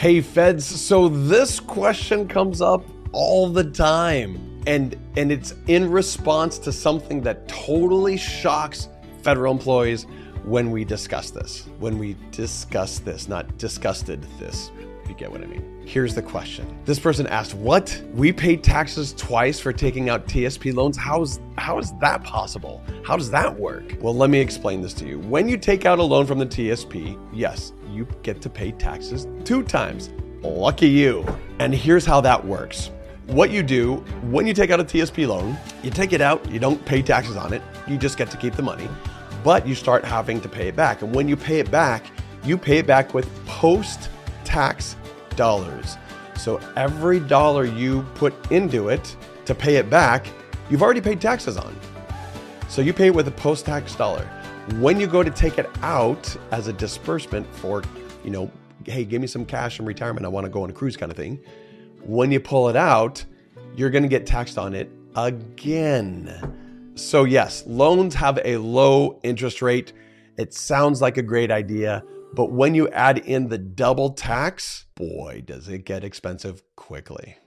Hey feds, so this question comes up all the time. And and it's in response to something that totally shocks federal employees when we discuss this. When we discuss this, not disgusted this. You get what I mean. Here's the question. This person asked, "What? We pay taxes twice for taking out TSP loans? How's how is that possible? How does that work?" Well, let me explain this to you. When you take out a loan from the TSP, yes, you get to pay taxes two times. Lucky you. And here's how that works what you do when you take out a TSP loan, you take it out, you don't pay taxes on it, you just get to keep the money, but you start having to pay it back. And when you pay it back, you pay it back with post tax dollars. So every dollar you put into it to pay it back, you've already paid taxes on. So you pay it with a post tax dollar. When you go to take it out as a disbursement for, you know, hey, give me some cash in retirement, I want to go on a cruise kind of thing when you pull it out, you're going to get taxed on it again. So, yes, loans have a low interest rate. It sounds like a great idea, but when you add in the double tax, boy, does it get expensive quickly.